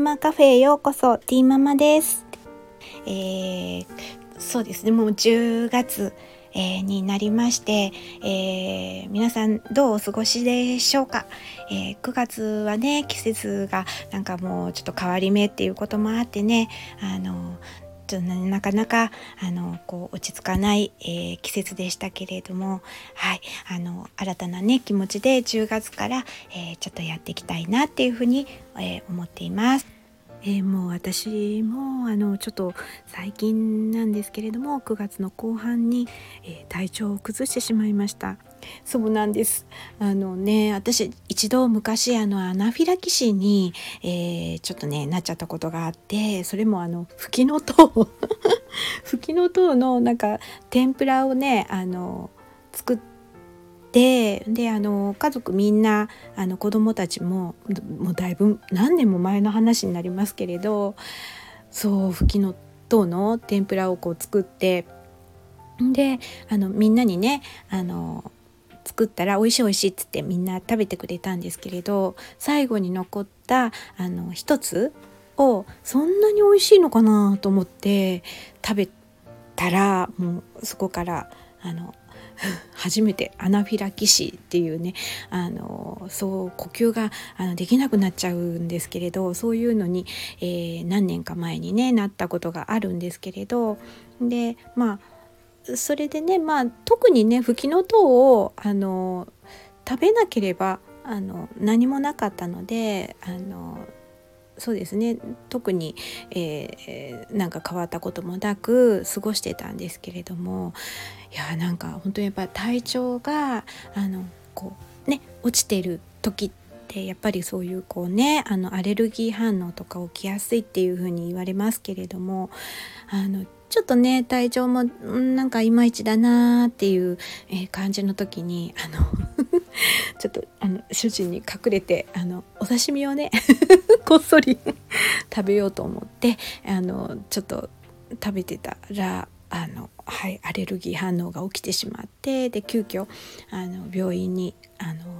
マカフェへようこそティーママです、えー、そうですねもう10月、えー、になりまして、えー、皆さんどうお過ごしでしょうか、え9月はね季節がなんかもうちょっと変わり目っていうこともあってねあのちょっとなかなかあのこう落ち着かない、えー、季節でしたけれども、はい、あの新たなね気持ちで10月から、えー、ちょっとやっていきたいなっていうふうに、えー、思っています。えー、もう私もあのちょっと最近なんですけれども9月の後半に、え、体調を崩してしまいましたそうなんです。あのね私一度昔あのアナフィラキシーに、えー、ちょっとねなっちゃったことがあってそれもあのフキノトウ。フキノトウのなんか天ぷらをねあの作ってであの家族みんなあの子供たちももうだいぶ何年も前の話になりますけれどそうふきのとうの天ぷらをこう作ってであのみんなにねあの作ったら美味しい美味しいっつってみんな食べてくれたんですけれど最後に残ったあの一つをそんなに美味しいのかなと思って食べたらもうそこからあの 初めてアナフィラキシーっていうねあのそう呼吸があのできなくなっちゃうんですけれどそういうのに、えー、何年か前にねなったことがあるんですけれどでまあそれでねまあ特にね吹きの塔をあの食べなければあの何もなかったのであのそうですね。特に、えー、なんか変わったこともなく過ごしてたんですけれどもいやなんか本当にやっぱ体調があのこうね落ちてる時ってやっぱりそういうこうねあのアレルギー反応とか起きやすいっていうふうに言われますけれどもあのちょっとね体調もなんかいまいちだなーっていう、え、感じの時にあの ちょっとあの主人に隠れてあのお刺身をね こっそり 食べようと思ってあのちょっと食べてたらあの、はい、アレルギー反応が起きてしまってで急遽あの病院にあの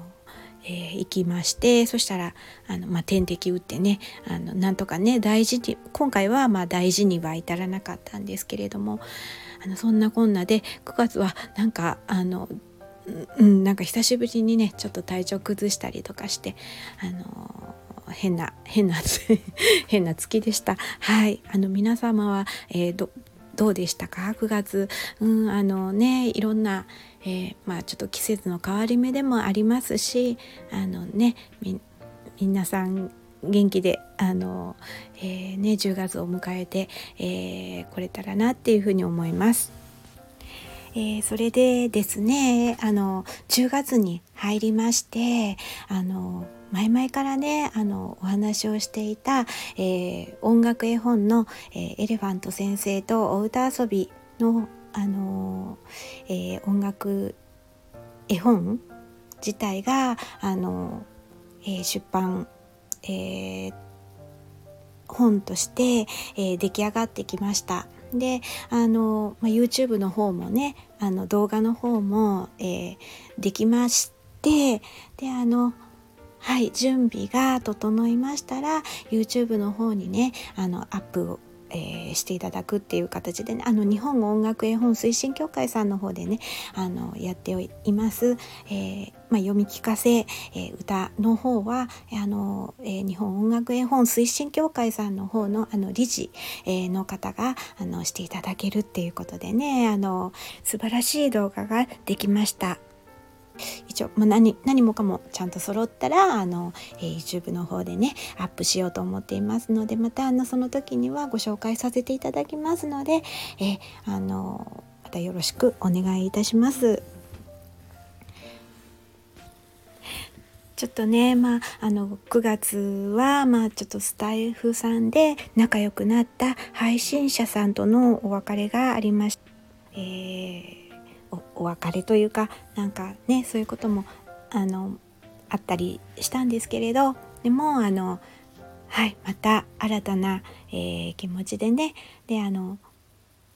えー、行きましてそしたらあの、まあ、点滴打ってねあのなんとかね大事に今回はまあ大事には至らなかったんですけれどもあのそんなこんなで9月はなんかあのうん、なんか久しぶりにねちょっと体調崩したりとかしてあの変な変な 変な月でした。はいあの皆様は、えー、どどうでしたか？9月、うん、あのねいろんな、えー、まあちょっと季節の変わり目でもありますしあのねみ皆さん元気であの、えー、ね、10月を迎えて、えー、来れたらなっていうふうに思います。えー、それでですねあの10月に入りましてあの前々からねあのお話をしていた、えー、音楽絵本の、えー、エレファント先生とお歌遊びの、あのえー、音楽絵本自体が、あのえ出版、え本として、え出来上がってきました。であの、まあ、YouTube の方もねあの動画の方も、えできましてであのはい準備が整いましたら YouTube の方にねあのアップをえー、していただくっていう形でねあの日本音楽絵本推進協会さんの方でねあのやっています、えー、まあ、読み聞かせ、えー、歌の方はあの、え日本音楽絵本推進協会さんの方のあの理事、えの方があのしていただけるっていうことでねあの素晴らしい動画ができました。一応、まあ、何何もかもちゃんと揃ったらあの、えー、YouTube の方でねアップしようと思っていますのでまたあのその時にはご紹介させていただきますので、えー、あのまたよろしくお願いいたします。ちょっとね、まあ、あの、9月は、まあ、ちょっとスタイフさんで仲良くなった配信者さんとのお別れがありました。えーお別れというかなんかねそういうこともあのあったりしたんですけれどでもあのはいまた新たな、えー、気持ちでねであの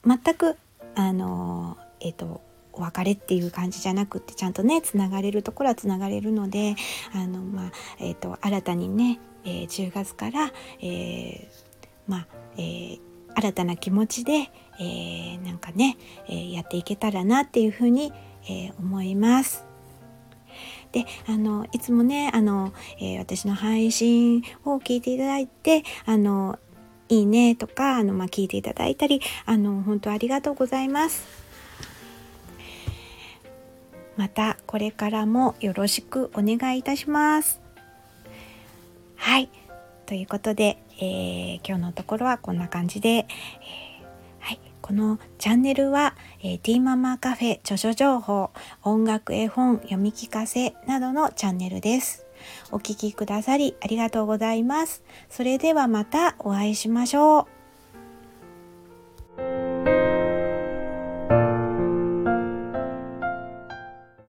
全くあのえっ、ー、とお別れっていう感じじゃなくってちゃんとねつながれるところはつながれるのであの、まあえーと、新たにね、えー、10月から、えー、まあ、えー、新たな気持ちで、えー、なんかね、えー、やっていけたらなっていうふうに、えー、思います。であのいつもねあの、えー、私の配信を聞いていただいてあのいいねとかあの、まあ、聞いていただいたりあの本当ありがとうございます。またこれからもよろしくお願いいたします。はい。ということで、えー、今日のところはこんな感じで、えー、はい、このチャンネルは、えー、ティーママカフェ著書情報、音楽絵本読み聞かせなどのチャンネルです。お聴きくださりありがとうございます。それではまたお会いしましょう。